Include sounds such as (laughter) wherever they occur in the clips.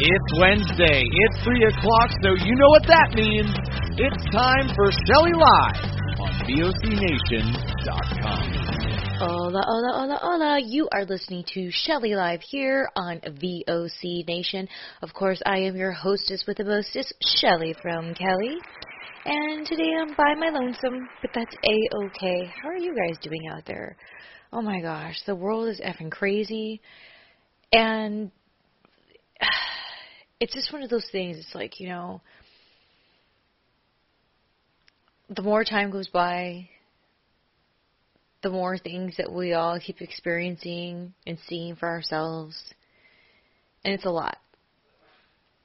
It's Wednesday. It's 3 o'clock, so you know what that means. It's time for Shelly Live on VOCNation.com. Hola, hola, hola, hola. You are listening to Shelly Live here on VOC Nation. Of course, I am your hostess with the mostest, Shelly from Kelly. And today I'm by my lonesome, but that's a-okay. How are you guys doing out there? Oh my gosh, the world is effing crazy. And it's just one of those things. It's like, you know, the more time goes by, the more things that we all keep experiencing and seeing for ourselves. And it's a lot.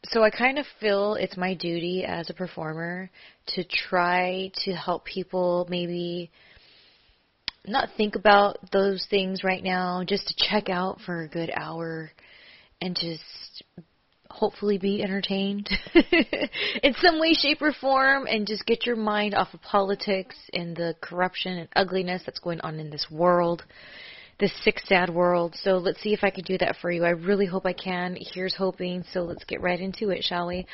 So I kind of feel it's my duty as a performer to try to help people maybe not think about those things right now, just to check out for a good hour and just hopefully be entertained (laughs) in some way, shape, or form and just get your mind off of politics and the corruption and ugliness that's going on in this world, this sick, sad world. So let's see if I can do that for you. I really hope I can. Here's hoping. So let's get right into it, shall we?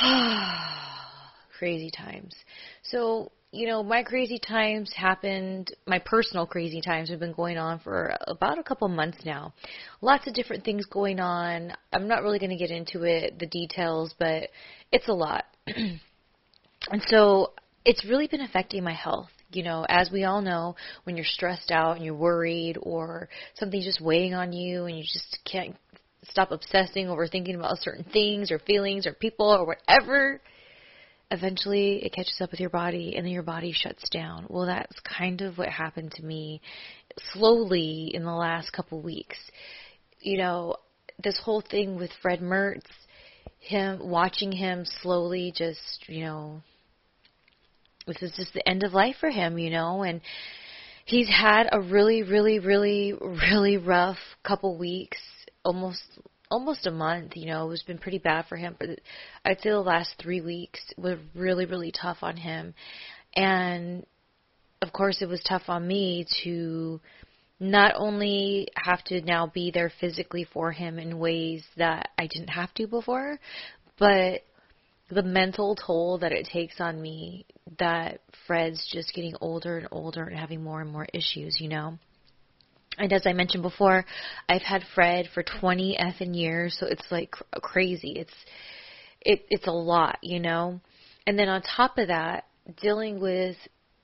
(sighs) Crazy times. So you know, my crazy times happened, my personal crazy times have been going on for about a couple months now. Lots of different things going on. I'm not really going to get into it, the details, but it's a lot. (clears throat) and so it's really been affecting my health. You know, as we all know, when you're stressed out and you're worried or something's just weighing on you and you just can't stop obsessing over thinking about certain things or feelings or people or whatever, eventually it catches up with your body and then your body shuts down. Well, that's kind of what happened to me slowly in the last couple weeks. You know, this whole thing with Fred Mertz, him watching him slowly just, you know, this is just the end of life for him, you know, and he's had a really, really, really, really rough couple weeks, almost almost a month. You know, it's been pretty bad for him. But I'd say the last three weeks were really, really tough on him. And of course, it was tough on me to not only have to now be there physically for him in ways that I didn't have to before, but the mental toll that it takes on me that Fred's just getting older and older and having more and more issues, you know. And as I mentioned before, I've had Fred for 20 effing years, so it's like crazy. It's it it's a lot, you know. And then on top of that, dealing with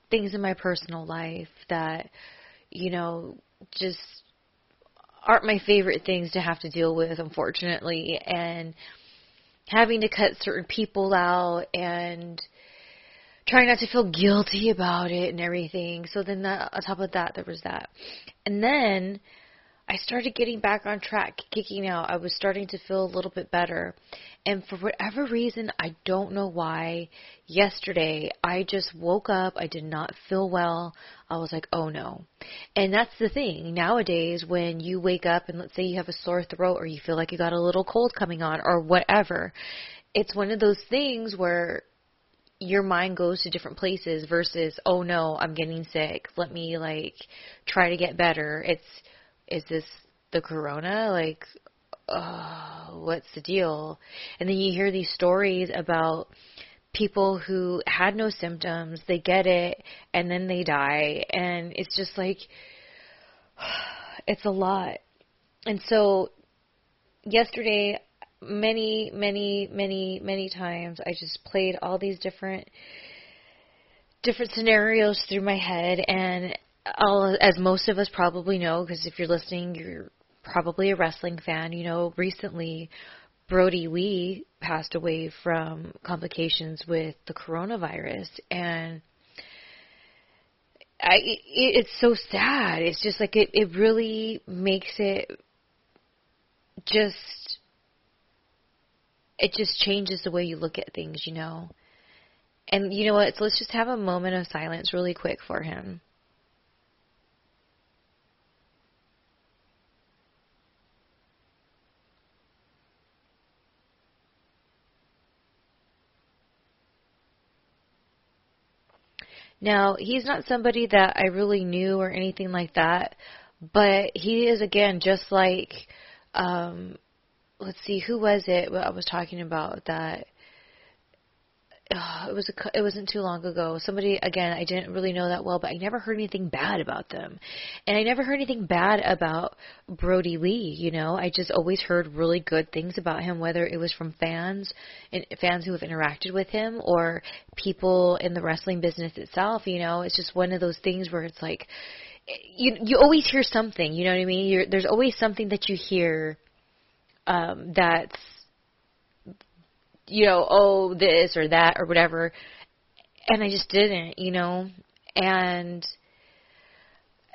things in my personal life that you know just aren't my favorite things to have to deal with unfortunately and having to cut certain people out and trying not to feel guilty about it and everything. So then that, on top of that, there was that. And then I started getting back on track, kicking out. I was starting to feel a little bit better. And for whatever reason, I don't know why, yesterday I just woke up. I did not feel well. I was like, oh no. And that's the thing. Nowadays, when you wake up and let's say you have a sore throat or you feel like you got a little cold coming on or whatever, it's one of those things where your mind goes to different places versus oh no i'm getting sick. Let me like try to get better. It's is this the corona? Like oh what's the deal? And then you hear these stories about people who had no symptoms they get it and then they die. And it's just like (sighs) it's a lot. And so yesterday many, many, many, many times I just played all these different different scenarios through my head and I'll, as most of us probably know because if you're listening you're probably a wrestling fan you know recently Brodie Lee passed away from complications with the coronavirus and I it, it's so sad. It's just like it it really makes it just it just changes the way you look at things, you know. And you know what? So let's just have a moment of silence really quick for him. Now, he's not somebody that I really knew or anything like that, but he is again just like um let's see, who was it? I was talking about that. Uh, it was a, it wasn't too long ago. Somebody again, I didn't really know that well, but I never heard anything bad about them, and I never heard anything bad about Brodie Lee. You know, I just always heard really good things about him, whether it was from fans and fans who have interacted with him or people in the wrestling business itself. You know, it's just one of those things where it's like you you always hear something. You know what I mean? You're, there's always something that you hear um, that's you know oh this or that or whatever. And i just didn't you know? And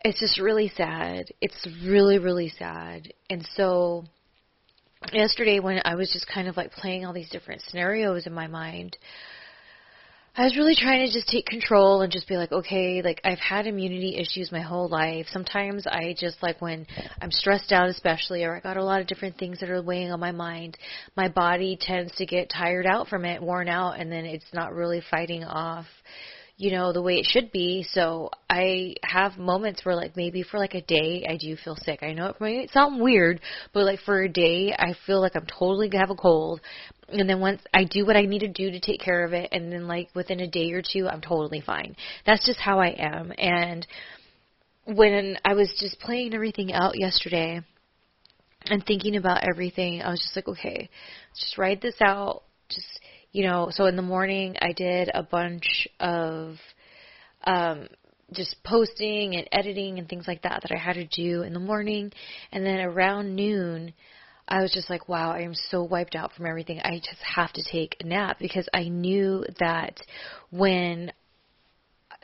it's just really sad. It's really really sad. And so yesterday when i was just kind of like playing all these different scenarios in my mind I was really trying to just take control and just be like, okay, like I've had immunity issues my whole life. Sometimes I just like when I'm stressed out, especially, or I got a lot of different things that are weighing on my mind, my body tends to get tired out from it, worn out, and then it's not really fighting off you know, the way it should be. So I have moments where like maybe for like a day I do feel sick. I know it might sound weird, but like for a day I feel like I'm totally gonna have a cold and then once I do what I need to do to take care of it, and then like within a day or two, I'm totally fine. That's just how I am. And when I was just playing everything out yesterday and thinking about everything, I was just like, okay, just write this out. Just you know, so in the morning I did a bunch of um just posting and editing and things like that that I had to do in the morning, and then around noon I was just like, wow, I am so wiped out from everything. I just have to take a nap. Because I knew that when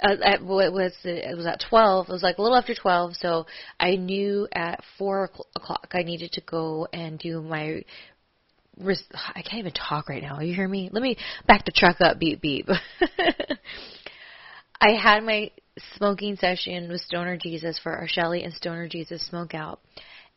uh, at what was it, it was at 12 it was like a little after 12 so i knew at 4 o'clock i needed to go and do my i can't even talk right now. You hear me? Let me back the truck up beep beep. (laughs) I had my smoking session with stoner jesus for our shelly and stoner jesus smoke out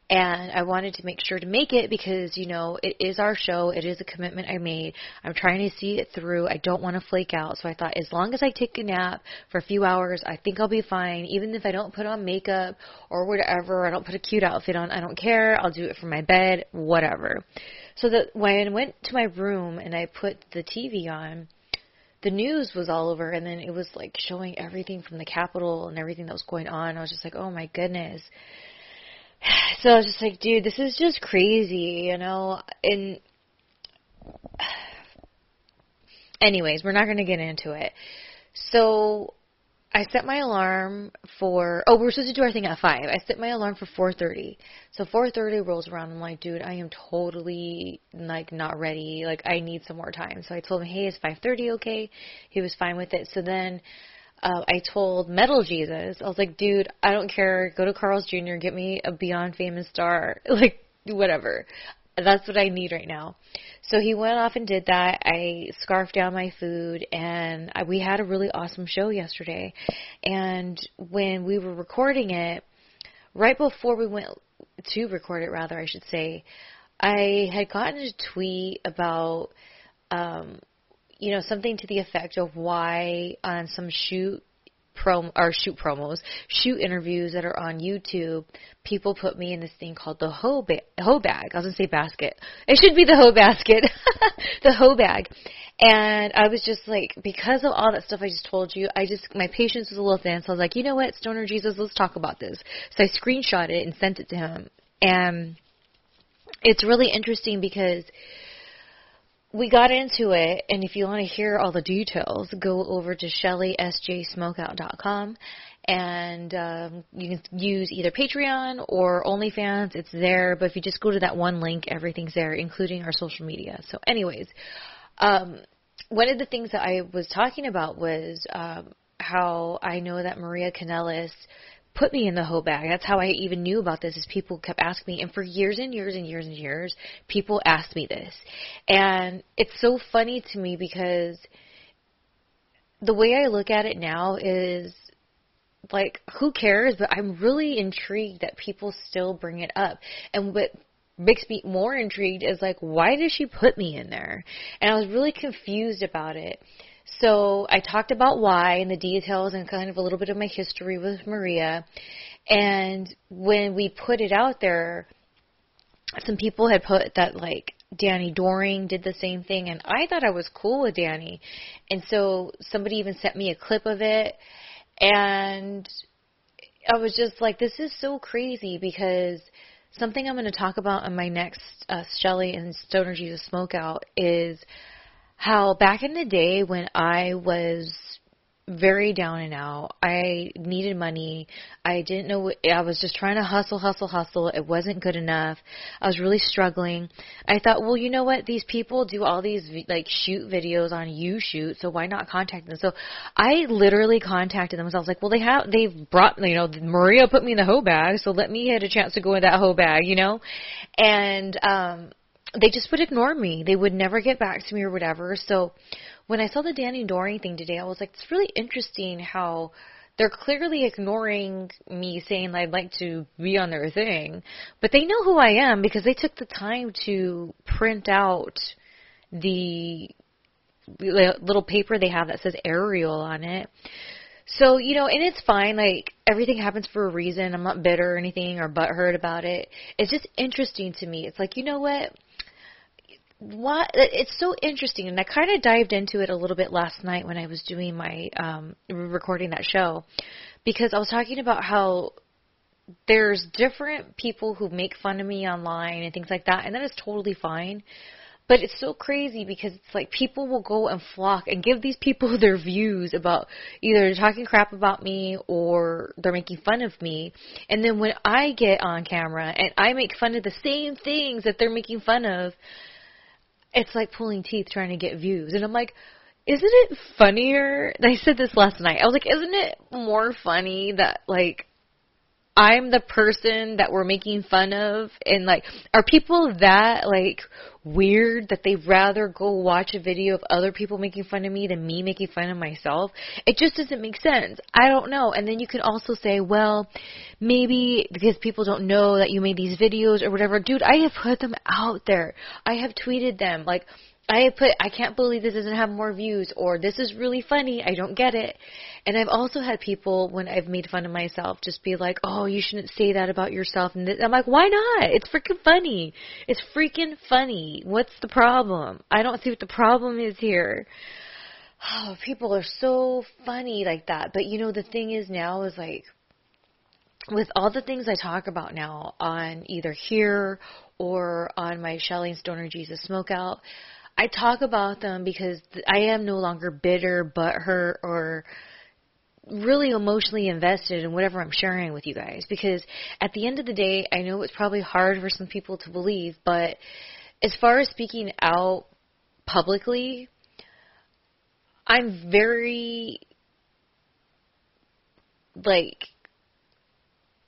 and I wanted to make sure to make it because you know it is our show. It is a commitment I made. I'm trying to see it through. I don't want to flake out. So I thought as long as I take a nap for a few hours, I think I'll be fine. Even if I don't put on makeup or whatever, I don't put a cute outfit on. I don't care. I'll do it from my bed, whatever. So that when I went to my room and I put the TV on, the news was all over and then it was like showing everything from the Capitol and everything that was going on. I was just like, oh my goodness so I was just like, dude, this is just crazy, you know? And anyways, we're not going to get into it. So I set my alarm for oh, we're supposed to do our thing at 5. I set my alarm for 4:30. So 4:30 rolls around I'm like, dude, I am totally like not ready. Like I need some more time. So I told him, "Hey, is 5:30 okay?" He was fine with it. So then uh, I told Metal Jesus, I was like, dude, I don't care. Go to Carl's Jr. Get me a Beyond Famous star, (laughs) like whatever. That's what I need right now. So he went off and did that. I scarfed down my food, and I, we had a really awesome show yesterday. And when we were recording it, right before we went to record it, rather, I should say, I had gotten a tweet about um, you know, something to the effect of why on some shoot prom or shoot promos, shoot interviews that are on YouTube, people put me in this thing called the hoe, ba- hoe bag. I was gonna say basket. It should be the hoe basket, (laughs) the hoe bag. And I was just like, because of all that stuff I just told you, I just my patience was a little thin. So I was like, you know what, Stoner Jesus, let's talk about this. So I screenshot it and sent it to him, and it's really interesting because we got into it, and if you want to hear all the details, go over to ShellySJSmokeout.com, and um, you can use either Patreon or OnlyFans. It's there, but if you just go to that one link, everything's there, including our social media. So, anyways, um, one of the things that I was talking about was um, how I know that Maria Kanellis put me in the hoe bag. That's how I even knew about this is people kept asking me and for years and years and years and years people asked me this. And it's so funny to me because the way I look at it now is like who cares but I'm really intrigued that people still bring it up. And what makes me more intrigued is like why did she put me in there? And I was really confused about it. So I talked about why and the details and kind of a little bit of my history with Maria. And when we put it out there, some people had put that like Danny Doring did the same thing, and I thought I was cool with Danny. And so somebody even sent me a clip of it, and I was just like, this is so crazy because something I'm going to talk about in my next uh, Shelly and Stoner Jesus Smokeout is how back in the day when I was very down and out. I needed money. I didn't know what, I was just trying to hustle, hustle, hustle. It wasn't good enough. I was really struggling. I thought, well, you know what? These people do all these like shoot videos on YouShoot, so why not contact them? So I literally contacted them. So I was like, well, they have, they've brought, you know, Maria put me in the hoe bag, so let me get a chance to go in that hoe bag, you know? And, um, they just would ignore me. They would never get back to me or whatever. So when I saw the Danny Doring thing today, I was like, it's really interesting how they're clearly ignoring me saying I'd like to be on their thing, but they know who I am because they took the time to print out the little paper they have that says Ariel on it. So, you know, and it's fine, like, everything happens for a reason. I'm not bitter or anything or butthurt about it. It's just interesting to me. It's like, you know what? What it's so interesting and I kind of dived into it a little bit last night when I was doing my um recording that show because I was talking about how there's different people who make fun of me online and things like that and that is totally fine but it's so crazy because it's like people will go and flock and give these people (laughs) their views about either talking crap about me or they're making fun of me. And then when I get on camera and I make fun of the same things that they're making fun of, it's like pulling teeth trying to get views. And I'm like, isn't it funnier? I said this last night. I was like, isn't it more funny that like I'm the person that we're making fun of and like are people that like weird that they'd rather go watch a video of other people making fun of me than me making fun of myself? It just doesn't make sense. I don't know. And then you can also say, well, maybe because people don't know that you made these videos or whatever. Dude, I have put them out there. I have tweeted them like I put, I can't believe this doesn't have more views, or this is really funny, I don't get it. And I've also had people, when I've made fun of myself, just be like, oh, you shouldn't say that about yourself. And I'm like, why not? It's freaking funny. It's freaking funny. What's the problem? I don't see what the problem is here. Oh, people are so funny like that. But you know, the thing is now is like, with all the things I talk about now on either here or on my Shelly Stoner Jesus Smokeout, I talk about them because I am no longer bitter, butthurt, or really emotionally invested in whatever I'm sharing with you guys. Because at the end of the day, I know it's probably hard for some people to believe, but as far as speaking out publicly, I'm very like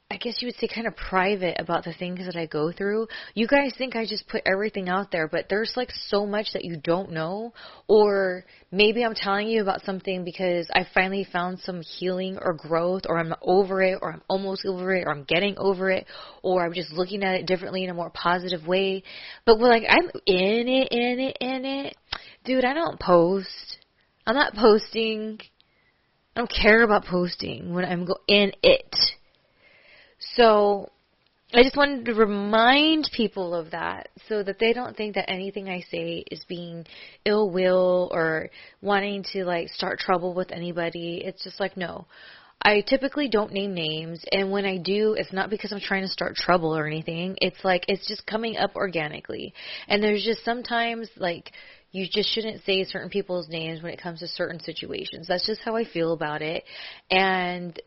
I guess you would say kind of private about the things that I go through. You guys think I just put everything out there, but there's like so much that you don't know or maybe I'm telling you about something because I finally found some healing or growth or I'm over it or I'm almost over it or I'm getting over it or I'm just looking at it differently in a more positive way. But we're like I'm in it, in it, in it. Dude, I don't post. I'm not posting. I don't care about posting when I'm go- in it. So I just wanted to remind people of that so that they don't think that anything I say is being ill will or wanting to like start trouble with anybody. It's just like no. I typically don't name names and when I do it's not because I'm trying to start trouble or anything. It's like it's just coming up organically. And there's just sometimes like you just shouldn't say certain people's names when it comes to certain situations. That's just how I feel about it. And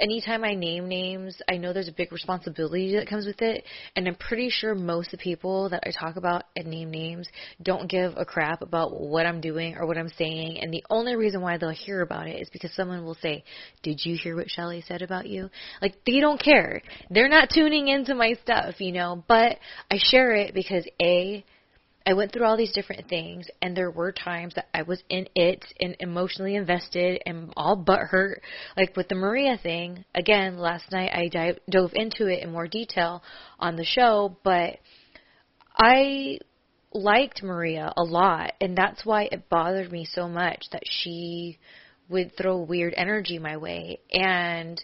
anytime I name names, I know there's a big responsibility that comes with it, and I'm pretty sure most of the people that I talk about and name names don't give a crap about what I'm doing or what I'm saying, and the only reason why they'll hear about it is because someone will say, "Did you hear what Shelly said about you?" Like they don't care. They're not tuning into my stuff, you know, but I share it because a I went through all these different things, and there were times that I was in it and emotionally invested and all but hurt. Like with the Maria thing, again, last night I dive, dove into it in more detail on the show, but I liked Maria a lot, and that's why it bothered me so much that she would throw weird energy my way. And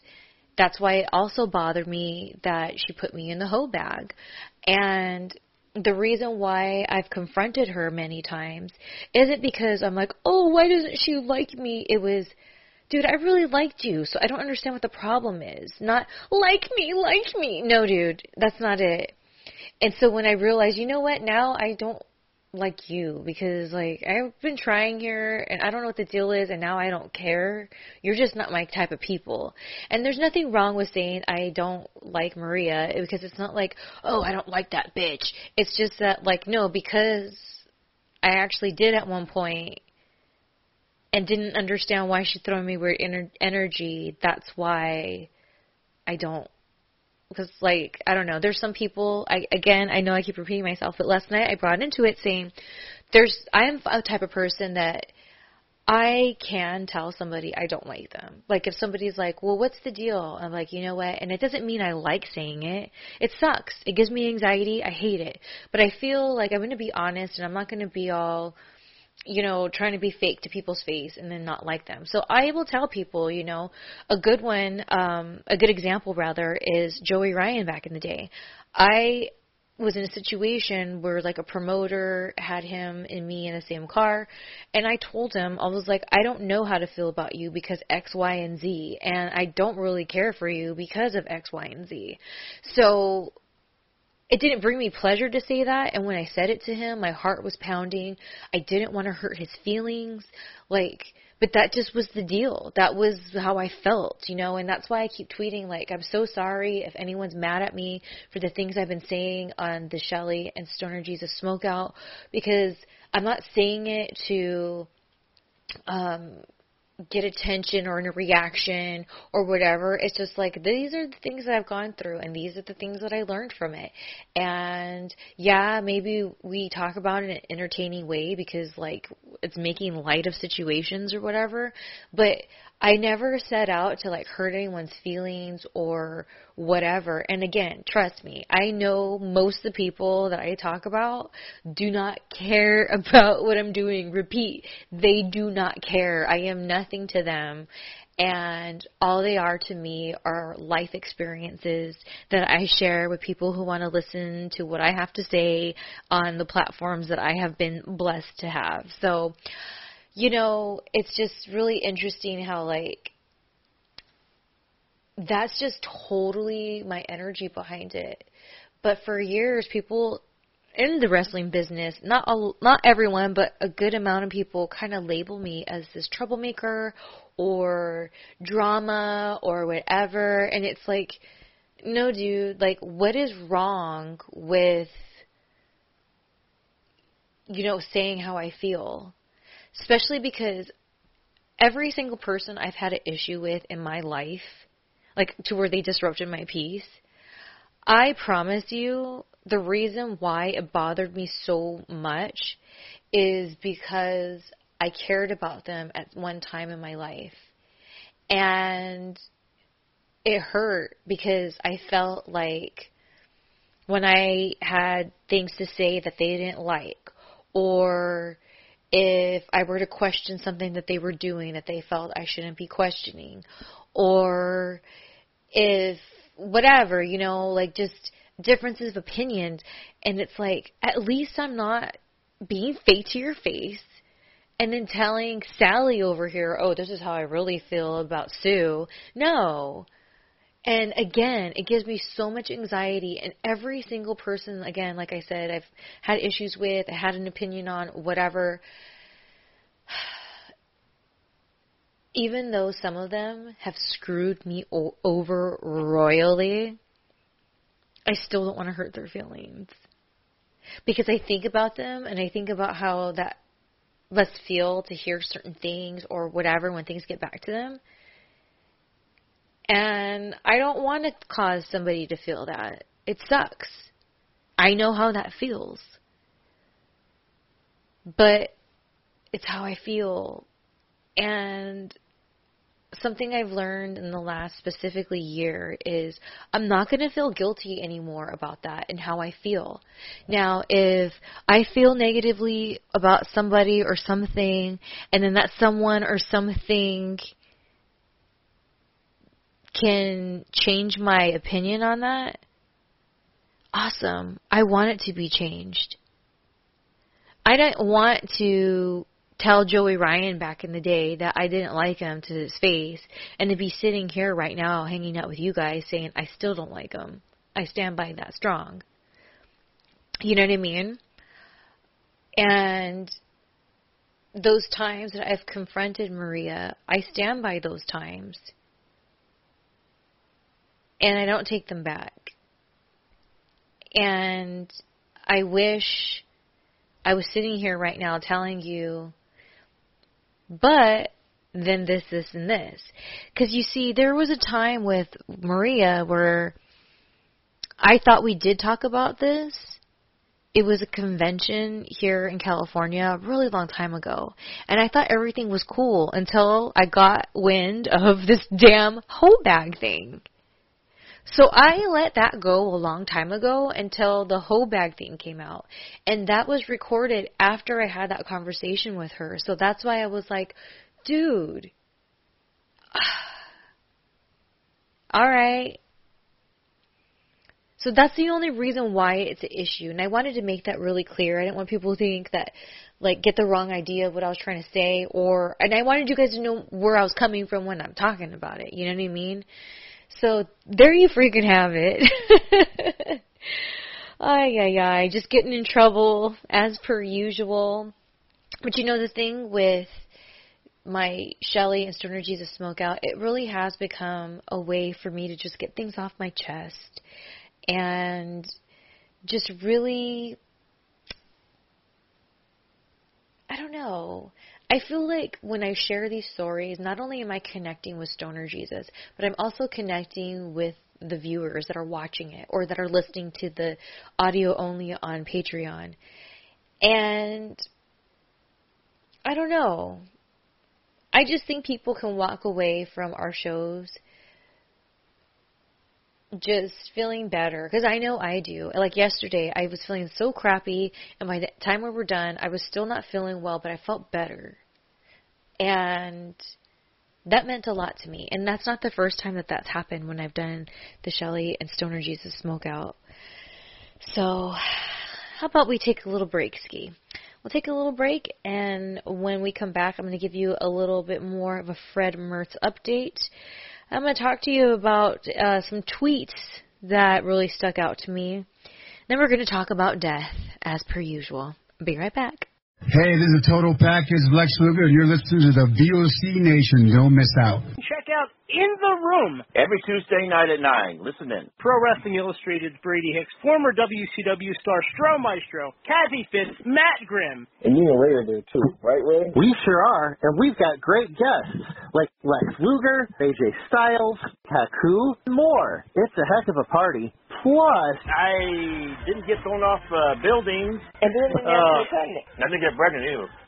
that's why it also bothered me that she put me in the hoe bag. And the reason why I've confronted her many times isn't because I'm like, oh, why doesn't she like me? It was, dude, I really liked you, so I don't understand what the problem is. Not, like me, like me. No, dude, that's not it. And so when I realized, you know what, now I don't like you because like I've been trying here and I don't know what the deal is and now I don't care. You're just not my type of people. And there's nothing wrong with saying I don't like Maria because it's not like, "Oh, I don't like that bitch." It's just that like no, because I actually did at one point and didn't understand why she's throwing me weird ener- energy. That's why I don't because like I don't know, there's some people. I again, I know I keep repeating myself, but last night I brought into it saying, there's I am a type of person that I can tell somebody I don't like them. Like if somebody's like, "Well, what's the deal?" I'm like, "You know what?" And it doesn't mean I like saying it. It sucks. It gives me anxiety. I hate it. But I feel like I'm going to be honest and I'm not going to be all you know, trying to be fake to people's face and then not like them. So I will tell people, you know, a good one, um, a good example rather is Joey Ryan back in the day. I was in a situation where like a promoter had him and me in the same car and I told him I was like I don't know how to feel about you because X Y and Z and I don't really care for you because of X Y and Z. So it didn't bring me pleasure to say that and when i said it to him my heart was pounding. I didn't want to hurt his feelings like but that just was the deal. That was how i felt you know and that's why i keep tweeting like i'm so sorry if anyone's mad at me for the things i've been saying on the shelly and stoner jesus smokeout because i'm not saying it to um get attention or in a reaction or whatever. It's just like these are the things that I've gone through and these are the things that I learned from it. And yeah, maybe we talk about it in an entertaining way because like it's making light of situations or whatever, but I never set out to like hurt anyone's feelings or whatever. And again, trust me, I know most of the people that I talk about do not care (laughs) about what I'm doing. Repeat, they do not care. I am nothing to them. And all they are to me are life experiences that I share with people who want to listen to what I have to say on the platforms that I have been blessed to have. So, you know, it's just really interesting how like that's just totally my energy behind it. But for years, people in the wrestling business, not all, not everyone, but a good amount of people kind of label me as this troublemaker or drama or whatever, and it's like, no, dude, like, what is wrong with, you know, saying how I feel? Especially because every single person I've had an issue with in my life, like to where they disrupted my peace. I promise you, the reason why it bothered me so much is because I cared about them at one time in my life. And it hurt because I felt like when I had things to say that they didn't like, or if I were to question something that they were doing that they felt I shouldn't be questioning, or if whatever, you know, like just differences of opinions, and it's like, at least I'm not being fake to your face and then telling Sally over here, oh, this is how I really feel about Sue. No. And again, it gives me so much anxiety. And every single person, again, like I said, I've had issues with, I had an opinion on, whatever. (sighs) Even though some of them have screwed me o- over royally, I still don't want to hurt their feelings. Because I think about them and I think about how that must feel to hear certain things or whatever when things get back to them. And I don't want to cause somebody to feel that. It sucks. I know how that feels. But it's how I feel. And something I've learned in the last specifically year is I'm not going to feel guilty anymore about that and how I feel. Now, if I feel negatively about somebody or something, and then that someone or something can change my opinion on that, awesome. I want it to be changed. I don't want to tell Joey Ryan back in the day that I didn't like him to his face and to be sitting here right now hanging out with you guys saying I still don't like him. I stand by that strong. You know what I mean? And those times that I've confronted Maria, I stand by those times. And I don't take them back. And I wish I was sitting here right now telling you but then this, this, and this. Because you see, there was a time with Maria where I thought we did talk about this. It was a convention here in California a really long time ago. And I thought everything was cool until I got wind of this damn hoe bag thing. So I let that go a long time ago until the hoe bag thing came out. And that was recorded after I had that conversation with her. So that's why I was like, dude, (sighs) all right. So that's the only reason why it's an issue. And I wanted to make that really clear. I didn't want people to think that, like, get the wrong idea of what I was trying to say or, and I wanted you guys to know where I was coming from when I'm talking about it. You know what I mean? So there you freaking have it. (laughs) ay, ay, ay. Just getting in trouble as per usual. But you know the thing with my Shelly and Stoner Jesus Smokeout, it really has become a way for me to just get things off my chest and just really I don't know. I feel like when I share these stories, not only am I connecting with Stoner Jesus, but I'm also connecting with the viewers that are watching it or that are listening to the audio only on Patreon. And I don't know. I just think people can walk away from our shows just feeling better because I know I do. Like yesterday, I was feeling so crappy, and by the time we were done, I was still not feeling well, but I felt better. And that meant a lot to me. And that's not the first time that that's happened when I've done the Shelly and Stoner Jesus Smoke Out. So, how about we take a little break, Ski? We'll take a little break, and when we come back, I'm going to give you a little bit more of a Fred Mertz update. I'm going to talk to you about uh, some tweets that really stuck out to me. Then we're going to talk about death, as per usual. Be right back. Hey, this is a Total Package, Lex Luger, and you're listening to the VOC Nation. Don't miss out. Check in the room. Every Tuesday night at 9. Listen in. Pro Wrestling Illustrated's Brady Hicks, former WCW star Stro Maestro, Kathie Fitz, Matt Grimm. And you and Ray are there too, right, Ray? We sure are, and we've got great guests like Lex Luger, AJ Styles, Haku, and more. It's a heck of a party. Plus, I didn't get thrown off uh, buildings. And then uh, pregnant. I didn't get pregnant either.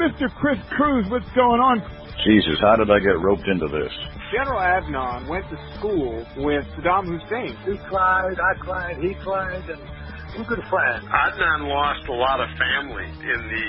Mr. Chris Cruz, what's going on? Jesus, how did I get roped into this? General Adnan went to school with Saddam Hussein. He cried, I cried, he cried, and we're good friends. Adnan lost a lot of family in the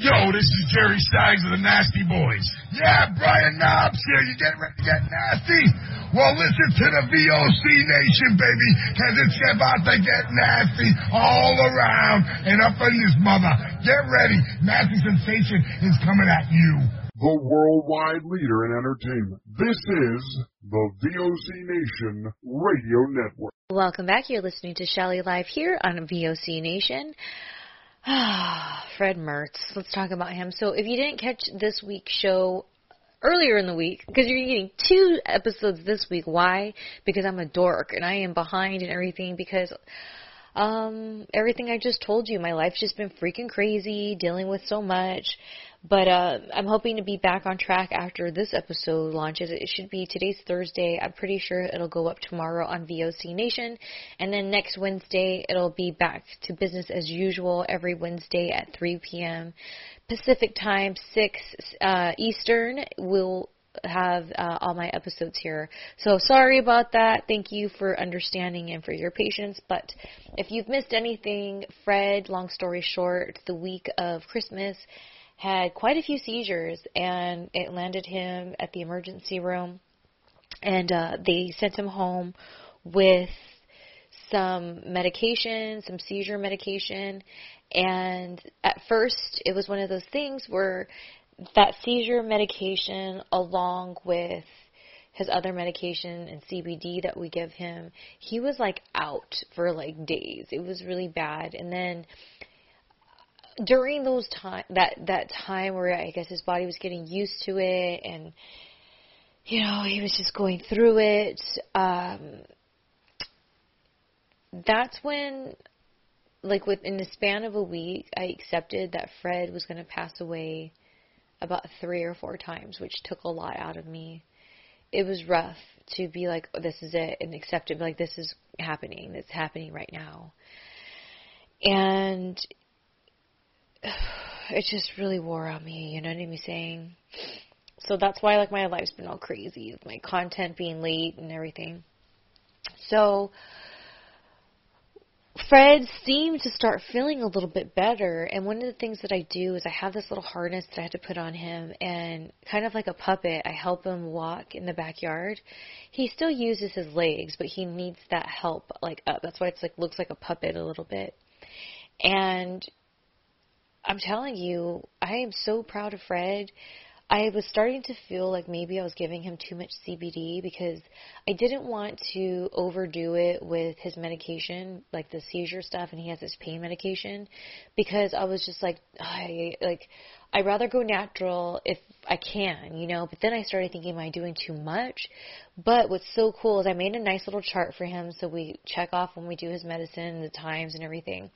Yo, this is Jerry Sags of the Nasty Boys. Yeah, Brian Knobbs here. You getting ready to get nasty? Well, listen to the VOC Nation, baby, because it's about to get nasty all around and up in this mother. Get ready. Nasty Sensation is coming at you. The worldwide leader in entertainment. This is the VOC Nation Radio Network. Welcome back. You're listening to Shelly Live here on VOC Nation. (sighs) Fred Mertz. Let's talk about him. So, if you didn't catch this week's show earlier in the week, because you're getting two episodes this week, why? Because I'm a dork and I am behind and everything because um everything I just told you, my life's just been freaking crazy, dealing with so much. But uh, I'm hoping to be back on track after this episode launches. It should be today's Thursday. I'm pretty sure it'll go up tomorrow on VOC Nation. And then next Wednesday, it'll be back to business as usual every Wednesday at 3 p.m. Pacific time, 6 uh, Eastern. We'll have uh, all my episodes here. So sorry about that. Thank you for understanding and for your patience. But if you've missed anything, Fred, long story short, the week of Christmas, had quite a few seizures and it landed him at the emergency room and uh they sent him home with some medication, some seizure medication and at first it was one of those things where that seizure medication along with his other medication and CBD that we give him, he was like out for like days. It was really bad. And then during those time that that time where I guess his body was getting used to it and you know he was just going through it um that's when like within the span of a week I accepted that Fred was going to pass away about 3 or 4 times which took a lot out of me. It was rough to be like oh, this is it and accept it like this is happening. It's happening right now. And (sighs) it just really wore on me, you know what I'm saying? So that's why like my life's been all crazy my content being late and everything. So Fred seemed to start feeling a little bit better, and one of the things that I do is I have this little harness that I have to put on him, and kind of like a puppet, I help him walk in the backyard. He still uses his legs, but he needs that help like up. That's why it's like looks like a puppet a little bit. And I'm telling you, I am so proud of Fred. I was starting to feel like maybe I was giving him too much CBD because I didn't want to overdo it with his medication, like the seizure stuff, and he has his pain medication, because I was just like, I like, I'd rather go natural if I can, you know. But then I started thinking, am I doing too much? But what's so cool is I made a nice little chart for him, so we check off when we do his medicine, the times, and everything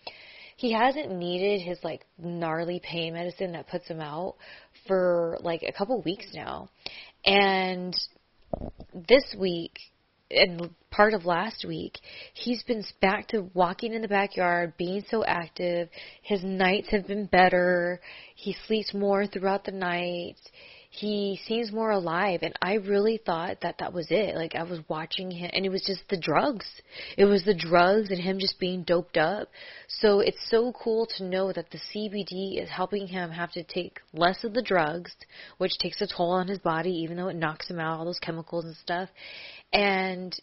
he hasn't needed his like gnarly pain medicine that puts him out for like a couple weeks now. And this week and part of last week, he's been back to walking in the backyard, being so active. His nights have been better. He sleeps more throughout the night he seems more alive and i really thought that that was it. Like i was watching him and it was just the drugs. It was the drugs and him just being doped up. So it's so cool to know that the cbd is helping him have to take less of the drugs which takes a toll on his body even though it knocks him out all those chemicals and stuff. And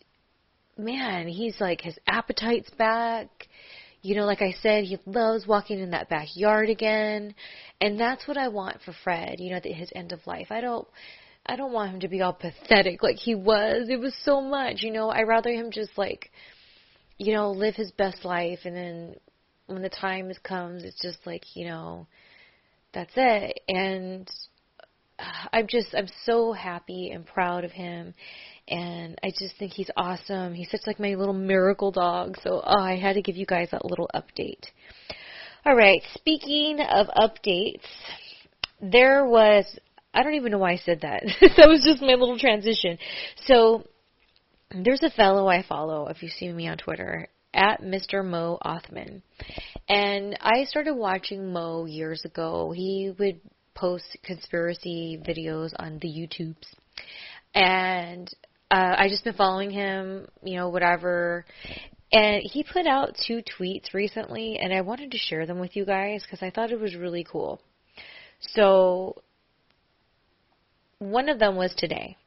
man he's like his appetite's back you know, like I said, he loves walking in that backyard again, and that's what I want for Fred. You know, at his end of life. I don't, I don't want him to be all pathetic like he was. It was so much, you know. I rather him just like, you know, live his best life, and then when the time comes, it's just like, you know, that's it. And uh, I'm just, I'm so happy and proud of him and I just think he's awesome. He's such like my little miracle dog. So oh, I had to give you guys that little update. All right, speaking of updates, there was I don't even know why I said that. (laughs) that was just my little transition. So there's a fellow I follow if you see me on Twitter at Mr. Mo Othman. And I started watching Mo years ago. He would post conspiracy videos on the YouTubes. And uh, I just been following him, you know, whatever. And he put out two tweets recently, and I wanted to share them with you guys because I thought it was really cool. So, one of them was today,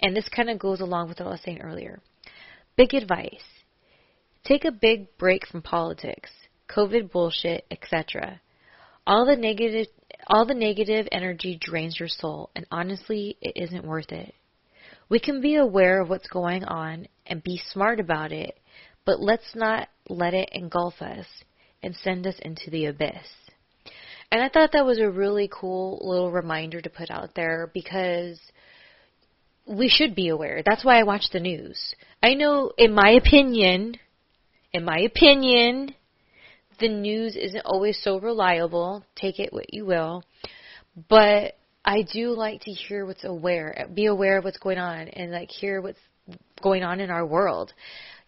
and this kind of goes along with what I was saying earlier. Big advice take a big break from politics, COVID bullshit, etc. All the negative all the negative energy drains your soul, and honestly, it isn't worth it. We can be aware of what's going on and be smart about it, but let's not let it engulf us and send us into the abyss. And I thought that was a really cool little reminder to put out there because we should be aware. That's why I watch the news. I know, in my opinion, in my opinion, the news isn't always so reliable. Take it what you will. But I do like to hear what's aware, be aware of what's going on, and like hear what's going on in our world.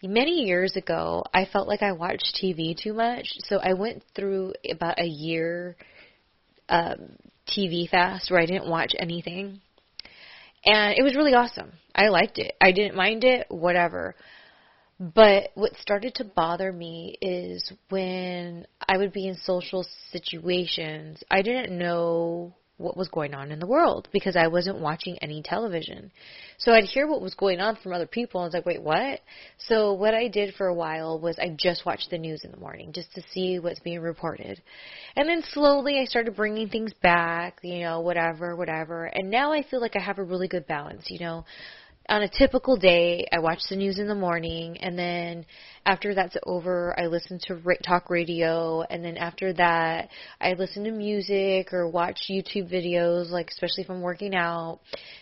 Many years ago, I felt like I watched TV too much, so I went through about a year um, TV fast where I didn't watch anything, and it was really awesome. I liked it. I didn't mind it, whatever. But what started to bother me is when I would be in social situations, I didn't know what was going on in the world because I wasn't watching any television. So I'd hear what was going on from other people and I was like, wait, what? So what I did for a while was I just watched the news in the morning just to see what's being reported. And then slowly I started bringing things back, you know, whatever, whatever. And now I feel like I have a really good balance, you know on a typical day, I watch the news in the morning, and then after that's over, I listen to talk radio, and then after that, I listen to music or watch YouTube videos, like especially if I'm working out,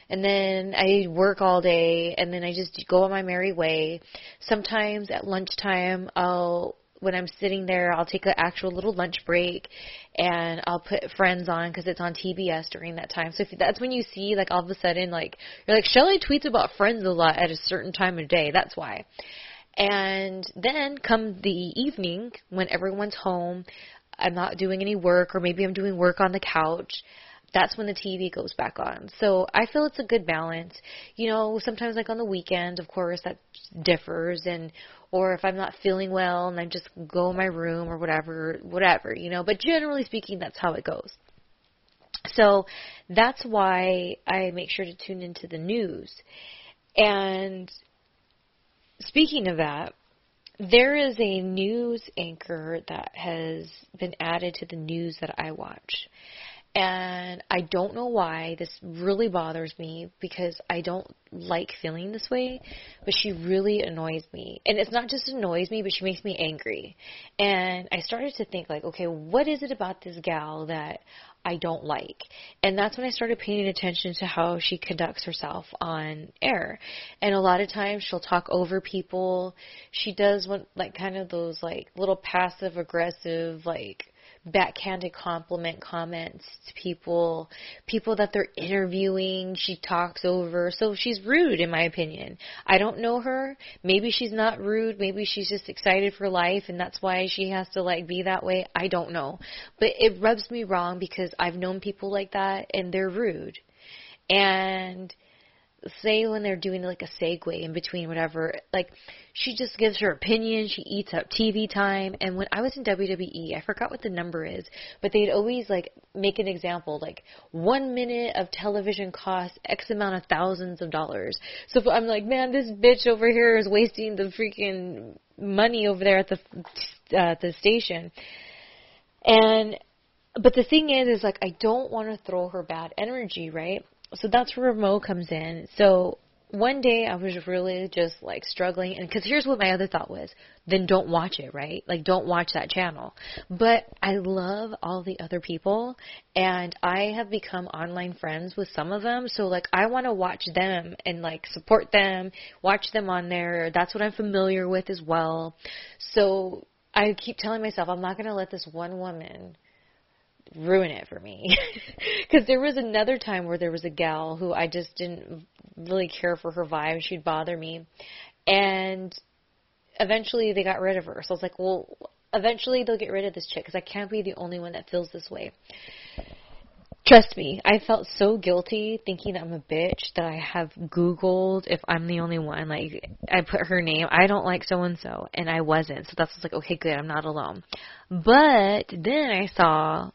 and then I work all day, and then I just go on my merry way. Sometimes at lunchtime, I'll when I'm sitting there, I'll take an actual little lunch break and I'll put Friends on because it's on TBS during that time. So if that's when you see like all of a sudden like you're like Shelly tweets about Friends a lot at a certain time of day. That's why. And then come the evening when everyone's home, I'm not doing any work or maybe I'm doing work on the couch. That's when the TV goes back on. So I feel it's a good balance. You know, sometimes like on the weekend, of course, that differs and or if I'm not feeling well and I just go in my room or whatever, whatever, you know, but generally speaking, that's how it goes. So that's why I make sure to tune into the news. And speaking of that, there is a news anchor that has been added to the news that I watch. And I don't know why this really bothers me because I don't like feeling this way, but she really annoys me. And it's not just annoys me, but she makes me angry. And I started to think like, okay, what is it about this gal that I don't like. And that's when I started paying attention to how she conducts herself on air. And a lot of times she'll talk over people. She does what like kind of those like little passive aggressive like backhanded compliment comments to people, people that they're interviewing, she talks over. So she's rude in my opinion. I don't know her. Maybe she's not rude, maybe she's just excited for life and that's why she has to like be that way. I don't know. But it rubs me wrong because I've known people like that and they're rude. And say when they're doing like a segue in between whatever, like she just gives her opinion, she eats up TV time, and when I was in WWE, I forgot what the number is, but they'd always like make an example, like one minute of television costs X amount of thousands of dollars. So I'm like, man, this bitch over here is wasting the freaking money over there at the uh, the station, and but the thing is, is like I don't want to throw her bad energy, right? So that's where Mo comes in. So one day I was really just like struggling, and because here's what my other thought was: then don't watch it, right? Like don't watch that channel. But I love all the other people, and I have become online friends with some of them. So like I want to watch them and like support them, watch them on there. That's what I'm familiar with as well. So I keep telling myself I'm not going to let this one woman ruin it for me. (laughs) Because there was another time where there was a gal who I just didn't really care for her vibe. She'd bother me. And eventually they got rid of her. So I was like, well, eventually they'll get rid of this chick because I can't be the only one that feels this way. Trust me, I felt so guilty thinking that I'm a bitch that I have Googled if I'm the only one. Like, I put her name. I don't like so and so, and I wasn't. So that's like, okay, good, I'm not alone. But then I saw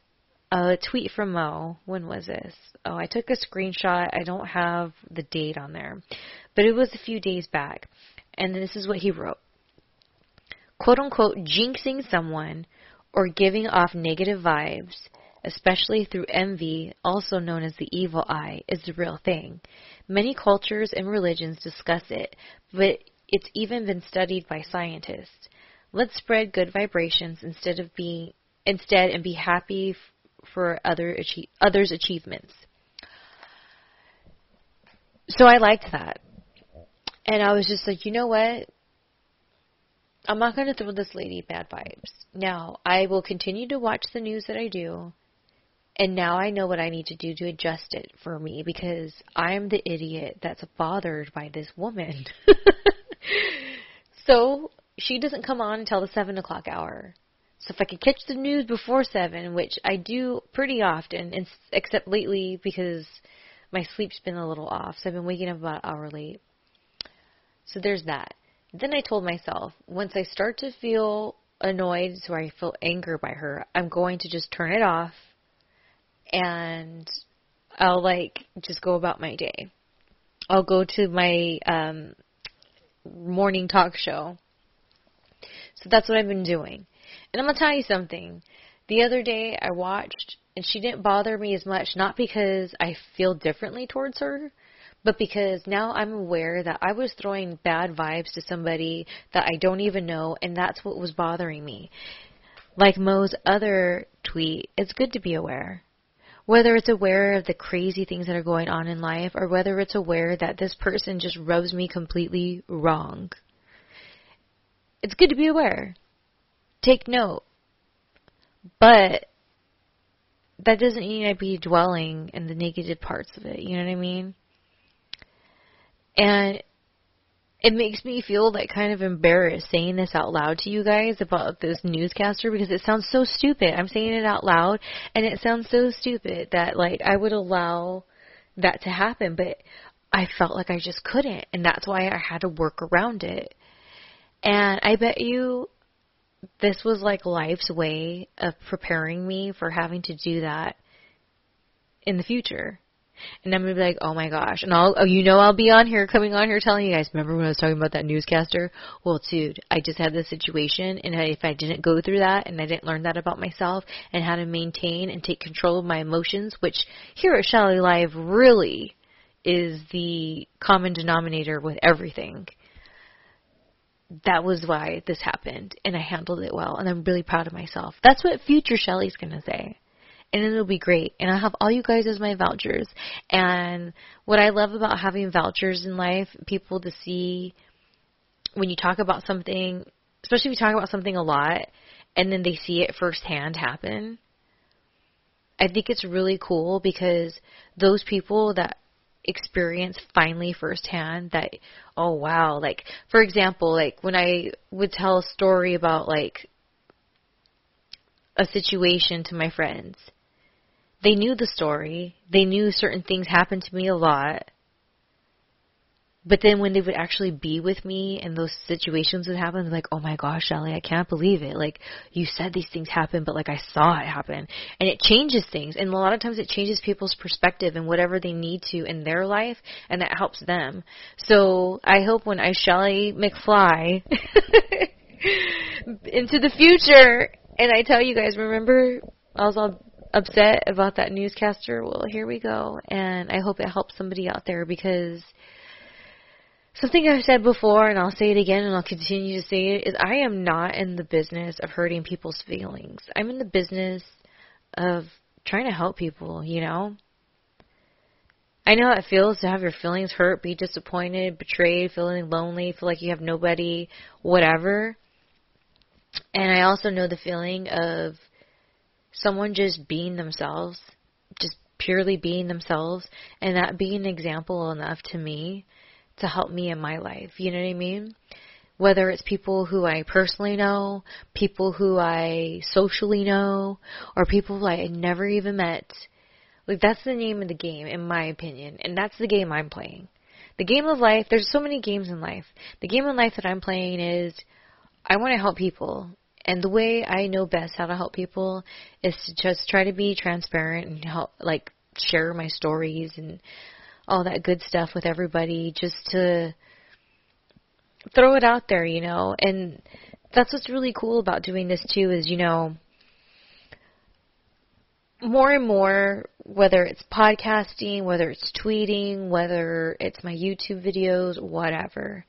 a tweet from Mo. When was this? Oh, I took a screenshot. I don't have the date on there, but it was a few days back. And this is what he wrote. Quote unquote, jinxing someone or giving off negative vibes, especially through envy, also known as the evil eye, is the real thing. Many cultures and religions discuss it, but it's even been studied by scientists. Let's spread good vibrations instead of being instead and be happy for other achieve, others' achievements. So I liked that. And I was just like, you know what? I'm not going to throw this lady bad vibes. Now, I will continue to watch the news that I do. And now I know what I need to do to adjust it for me because I'm the idiot that's bothered by this woman. (laughs) so she doesn't come on until the 7 o'clock hour. So if I could catch the news before seven, which I do pretty often, and except lately because my sleep's been a little off, so I've been waking up about an hour late. So there's that. Then I told myself, once I start to feel annoyed, so I feel anger by her, I'm going to just turn it off, and I'll like just go about my day. I'll go to my um morning talk show. So that's what I've been doing. And I'm going to tell you something. The other day I watched and she didn't bother me as much, not because I feel differently towards her, but because now I'm aware that I was throwing bad vibes to somebody that I don't even know, and that's what was bothering me. Like Mo's other tweet, it's good to be aware. Whether it's aware of the crazy things that are going on in life, or whether it's aware that this person just rubs me completely wrong. It's good to be aware take note. But that doesn't mean I'd be dwelling in the negative parts of it. You know what I mean? And it makes me feel like kind of embarrassed saying this out loud to you guys about this newscaster because it sounds so stupid. I'm saying it out loud and it sounds so stupid that like I would allow that to happen, but I felt like I just couldn't and that's why I had to work around it. And I bet you this was like life's way of preparing me for having to do that in the future. And I'm gonna be like, oh my gosh, and I'll, oh, you know, I'll be on here, coming on here, telling you guys. Remember when I was talking about that newscaster? Well, dude, I just had this situation, and if I didn't go through that, and I didn't learn that about myself, and how to maintain and take control of my emotions, which here at Shelly Live really is the common denominator with everything. That was why this happened, and I handled it well, and I'm really proud of myself. That's what future Shelly's gonna say and it'll be great. And I'll have all you guys as my vouchers. And what I love about having vouchers in life, people to see when you talk about something, especially if you talk about something a lot, and then they see it firsthand happen. I think it's really cool because those people that experience finally firsthand that oh wow like for example like when i would tell a story about like a situation to my friends they knew the story. They knew certain things happened to me a lot. But then when they would actually be with me and those situations would happen, like, oh my gosh, Shelly, I can't believe it. Like, you said these things happen, but like I saw it happen. And it changes things. And a lot of times it changes people's perspective and whatever they need to in their life, and that helps them. So I hope when I Shelly McFly (laughs) into the future, and I tell you guys, remember, I was all upset about that newscaster, well, here we go. And I hope it helps somebody out there because something I've said before, and I'll say it again, and I'll continue to say it, is I am not in the business of hurting people's feelings. I'm in the business of trying to help people, you know? I know it feels to have your feelings hurt, be disappointed, betrayed, feeling lonely, feel like you have nobody, whatever. And I also know the feeling of someone just being themselves, just purely being themselves, and that being an example enough to me to help me in my life. You know what I mean? Whether it's people who I personally know, people who I socially know, or people I had never even met. Like that's the name of the game, in my opinion, and that's the game I'm playing. The game of life, there's so many games in life. The game of life that I'm playing is I want to help people. And the way I know best how to help people is to just try to be transparent and help, like, share my stories and all that good stuff with everybody just to throw it out there, you know. And that's what's really cool about doing this too is, you know, more and more, whether it's podcasting, whether it's tweeting, whether it's my YouTube videos, whatever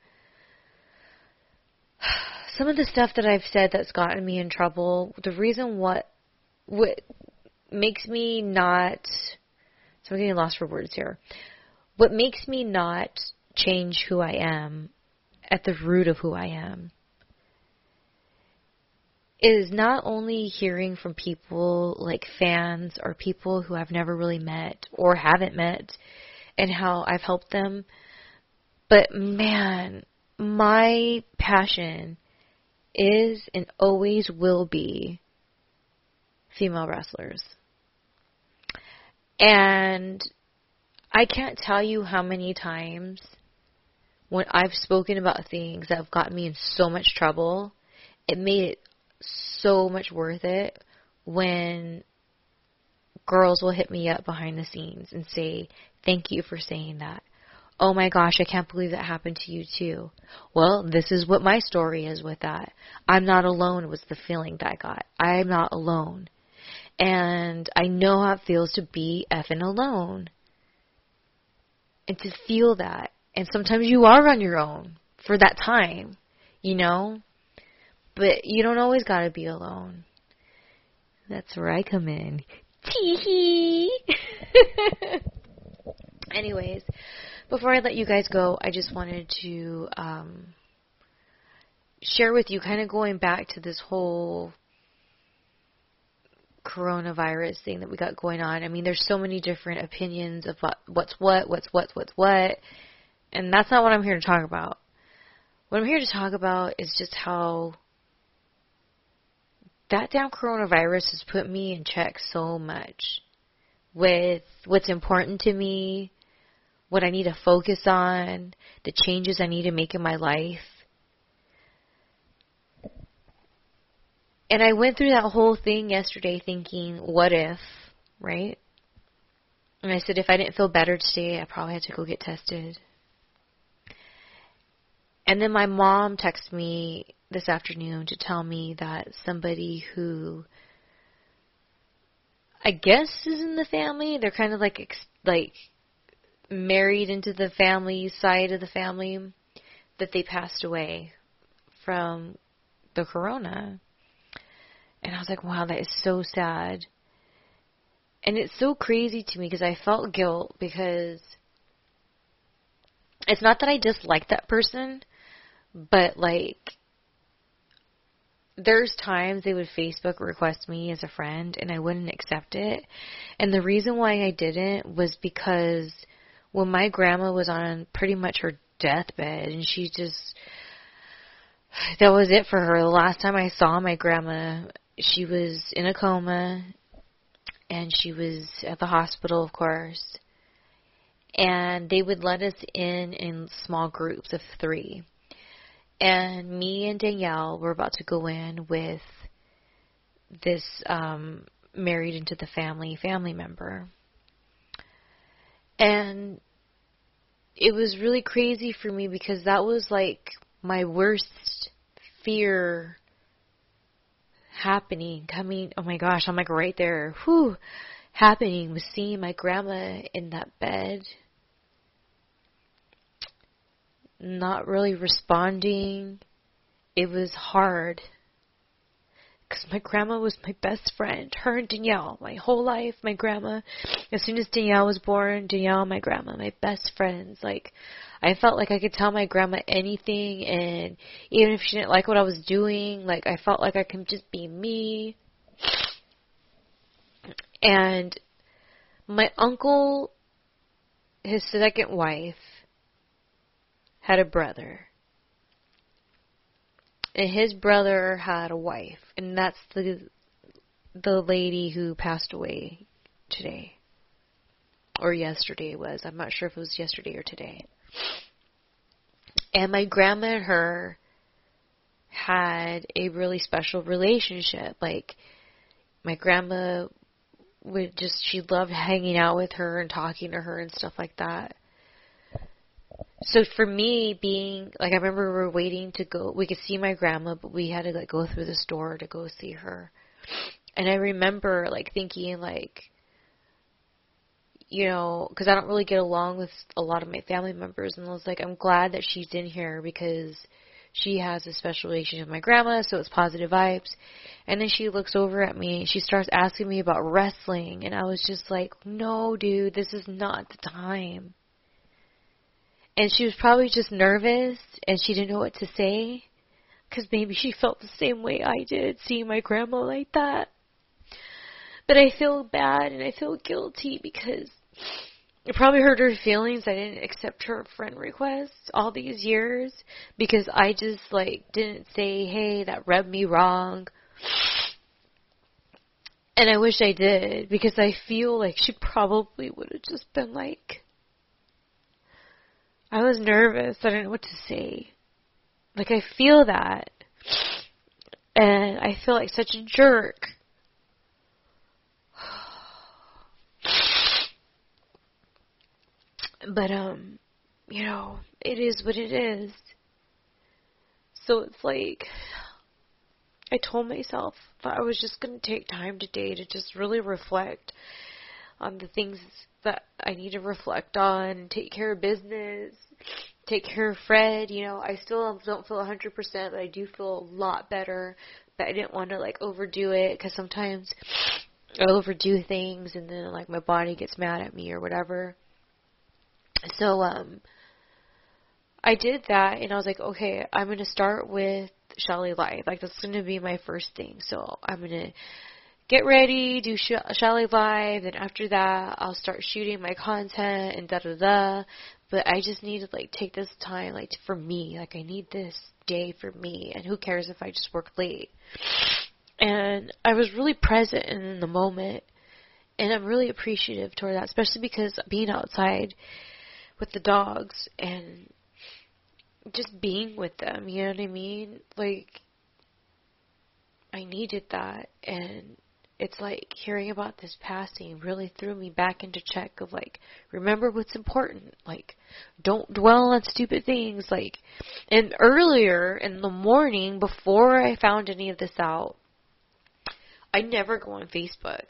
(sighs) some of the stuff that I've said that's gotten me in trouble, the reason what what makes me not so I'm getting lost for words here. What makes me not change who I am at the root of who I am is not only hearing from people like fans or people who I've never really met or haven't met and how I've helped them, but man, my passion is and always will be female wrestlers. And I can't tell you how many times when I've spoken about things that have gotten me in so much trouble, it made it so much worth it when girls will hit me up behind the scenes and say, Thank you for saying that oh my gosh, I can't believe that happened to you too. Well, this is what my story is with that. I'm not alone was the feeling that I got. I'm not alone. And I know how it feels to be effing alone. And to feel that. And sometimes you are on your own for that time, you know? But you don't always gotta be alone. That's where I come in. Tee hee! (laughs) Anyways, before I let you guys go, I just wanted to um, share with you, kind of going back to this whole coronavirus thing that we got going on. I mean, there's so many different opinions of what, what's what, what's what, what's what, and that's not what I'm here to talk about. what I'm here to talk about is just how that damn coronavirus has put me in check so much with what's important to me, what I need to focus on, the changes I need to make in my life. And I went through that whole thing yesterday thinking, what if, right? And I said, if I didn't feel better today, I probably had to go get tested. And then my mom texted me this afternoon to tell me that somebody who I guess is in the family, they're kind of like ex- like married into the family side of the family that they passed away from the corona. And I was like, wow, that is so sad. And it's so crazy to me because I felt guilt because it's not that I dislike that person, but like there's times they would Facebook request me as a friend and I wouldn't accept it. And the reason why I didn't was because when my grandma was on pretty much her deathbed and she just that was it for her. The last time I saw my grandma, she was in a coma and she was at the hospital, of course. And they would let us in in small groups of 3 and me and Danielle were about to go in with this um married into the family family member. And it was really crazy for me because that was like my worst fear happening, coming, oh my gosh, I'm like right there, whew, happening was seeing my grandma in that bed not really responding. It was hard. Because my grandma was my best friend. Her and Danielle. My whole life, my grandma. As soon as Danielle was born, Danielle and my grandma, my best friends. Like, I felt like I could tell my grandma anything, and even if she didn't like what I was doing, like, I felt like I could just be me. And my uncle, his second wife, had a brother. And his brother had a wife, and that's the the lady who passed away today. Or yesterday was. I'm not sure if it was yesterday or today. And my grandma and her had a really special relationship. Like my grandma would just she loved hanging out with her and talking to her and stuff like that so for me being like I remember we were waiting to go we could see my grandma but we had to like go through the store to go see her. And I remember like thinking like you know, because I don't really get along with a lot of my family members, and I was like, I'm glad that she's in here because she has a special relationship with my grandma, so it's positive vibes. And then she looks over at me and she starts asking me about wrestling, and I was just like, no, dude, this is not the time and she was probably just nervous and she didn't know what to say because maybe she felt the same way I did seeing my grandma like that. But I feel bad and I feel guilty because it probably hurt her feelings I didn't accept her friend request all these years because I just like didn't say, "Hey, that rubbed me wrong." And I wish I did because I feel like she probably would have just been like, I was nervous. I didn't know what to say. Like I feel that. And I feel like such a jerk. (sighs) But um, you know, it is what it is. So it's like I told myself that I was just going to take time today to just really reflect on the things that I need to reflect on, take care of business, take care of Fred. You know, I still don't feel 100%, but I do feel a lot better. But I didn't want to like overdo it because sometimes I overdo things and then like my body gets mad at me or whatever. So um I did that and I was like, okay, I'm going to start with Shelly Live. Like that's going to be my first thing. So I'm going to get ready, do sh- Live, and after that, I'll start shooting my content and da da da. but I just need to like take this time like for me. Like I need this day for me, and who cares if I just work late? And I was really present in the moment, and I'm really appreciative toward that, especially because being outside with the dogs and just being with them, you know what I mean? Like I needed that and it's like hearing about this passing really threw me back into check of like remember what's important like don't dwell on stupid things like and earlier in the morning before I found any of this out I never go on Facebook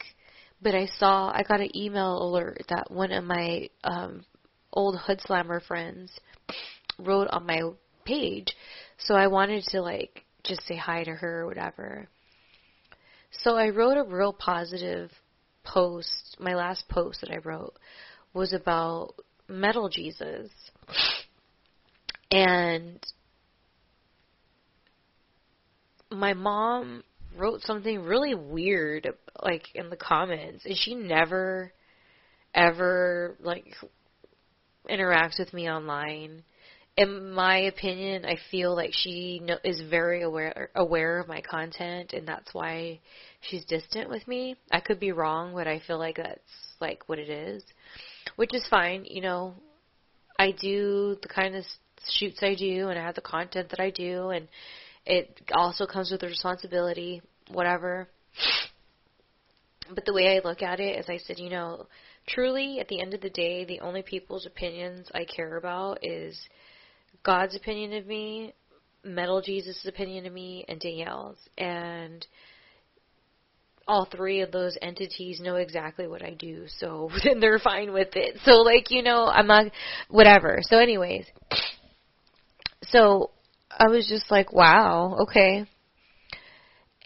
but I saw I got an email alert that one of my um old hood slammer friends wrote on my page so I wanted to like just say hi to her or whatever so I wrote a real positive post. My last post that I wrote was about Metal Jesus. And my mom wrote something really weird like in the comments and she never ever like interacts with me online in my opinion, I feel like she know, is very aware aware of my content, and that's why she's distant with me. I could be wrong, but I feel like that's like what it is, which is fine. You know, I do the kind of shoots I do, and I have the content that I do, and it also comes with a responsibility, whatever. But the way I look at it is, I said, you know, truly, at the end of the day, the only people's opinions I care about is God's opinion of me, Metal Jesus' opinion of me, and Danielle's. And all three of those entities know exactly what I do, so (laughs) then they're fine with it. So, like, you know, I'm not, whatever. So, anyways, so I was just like, wow, okay.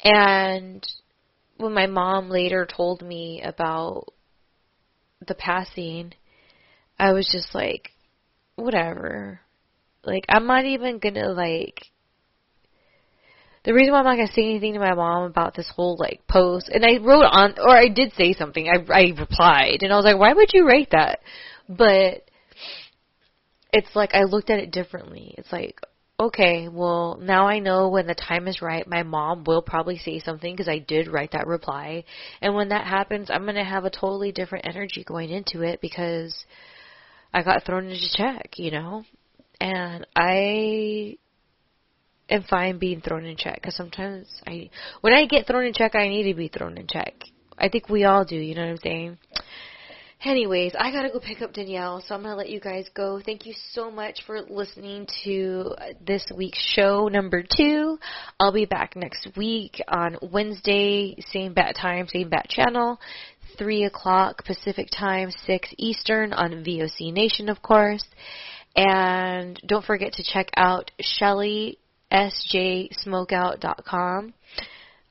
And when my mom later told me about the passing, I was just like, whatever. Like, I'm not even gonna, like, the reason why I'm not gonna say anything to my mom about this whole, like, post, and I wrote on, or I did say something, I, I replied, and I was like, why would you write that? But, it's like, I looked at it differently. It's like, okay, well, now I know when the time is right, my mom will probably say something because I did write that reply. And when that happens, I'm to have a totally different energy going into it because I got thrown into check, you know? And I am fine being thrown in check because sometimes I, when I get thrown in check, I need to be thrown in check. I think we all do. You know what I'm saying? Anyways, I gotta go pick up Danielle, so I'm gonna let you guys go. Thank you so much for listening to this week's show number two. I'll be back next week on Wednesday, same bat time, same bat channel, three o'clock Pacific time, six Eastern on VOC Nation, of course. And don't forget to check out Shelly, sjsmokeout.com.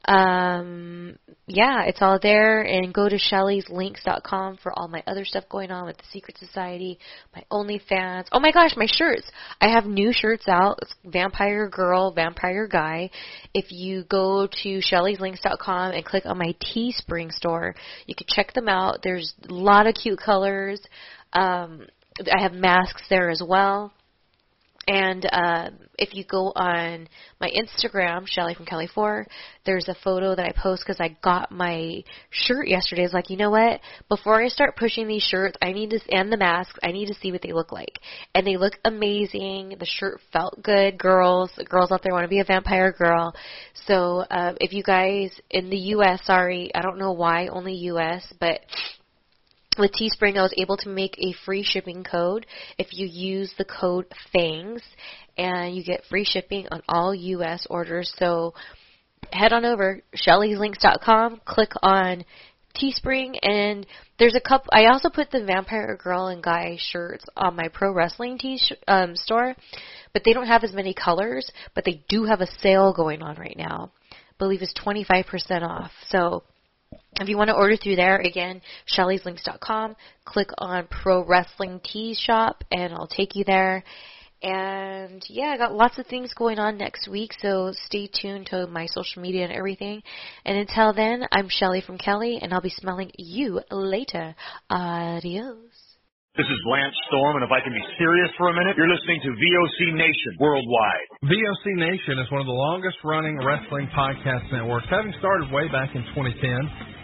Um, yeah, it's all there. And go to shellyslinks.com for all my other stuff going on with the Secret Society, my OnlyFans. Oh my gosh, my shirts. I have new shirts out. It's Vampire Girl, Vampire Guy. If you go to shellyslinks.com and click on my Teespring store, you can check them out. There's a lot of cute colors. Um, I have masks there as well. And uh, if you go on my Instagram, Shelly from Cali Four, there's a photo that I post because I got my shirt yesterday. It's like, you know what? Before I start pushing these shirts, I need to and the masks. I need to see what they look like, and they look amazing. The shirt felt good, girls. Girls out there want to be a vampire girl. So uh, if you guys in the U.S., sorry, I don't know why only U.S., but with Teespring, I was able to make a free shipping code if you use the code FANGS, and you get free shipping on all U.S. orders. So head on over shellyslinks.com, click on Teespring, and there's a couple. I also put the Vampire Girl and Guy shirts on my pro wrestling tee sh- um, store, but they don't have as many colors. But they do have a sale going on right now. I believe it's 25% off. So if you want to order through there, again, shellyslinks.com, click on Pro Wrestling Tees Shop, and I'll take you there. And yeah, I got lots of things going on next week, so stay tuned to my social media and everything. And until then, I'm Shelly from Cali, and I'll be smelling you later. Adios. This is Lance Storm, and if I can be serious for a minute, you're listening to VOC Nation worldwide. VOC Nation is one of the longest running wrestling podcast networks, having started way back in 2010.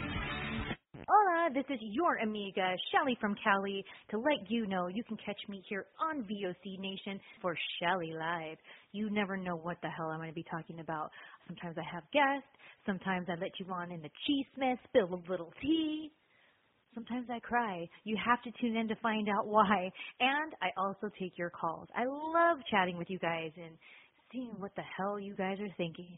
This is your amiga, Shelly from Cali, to let you know you can catch me here on VOC Nation for Shelly Live. You never know what the hell I'm going to be talking about. Sometimes I have guests, sometimes I let you on in the cheese mess, spill a little tea. Sometimes I cry. You have to tune in to find out why. And I also take your calls. I love chatting with you guys and seeing what the hell you guys are thinking.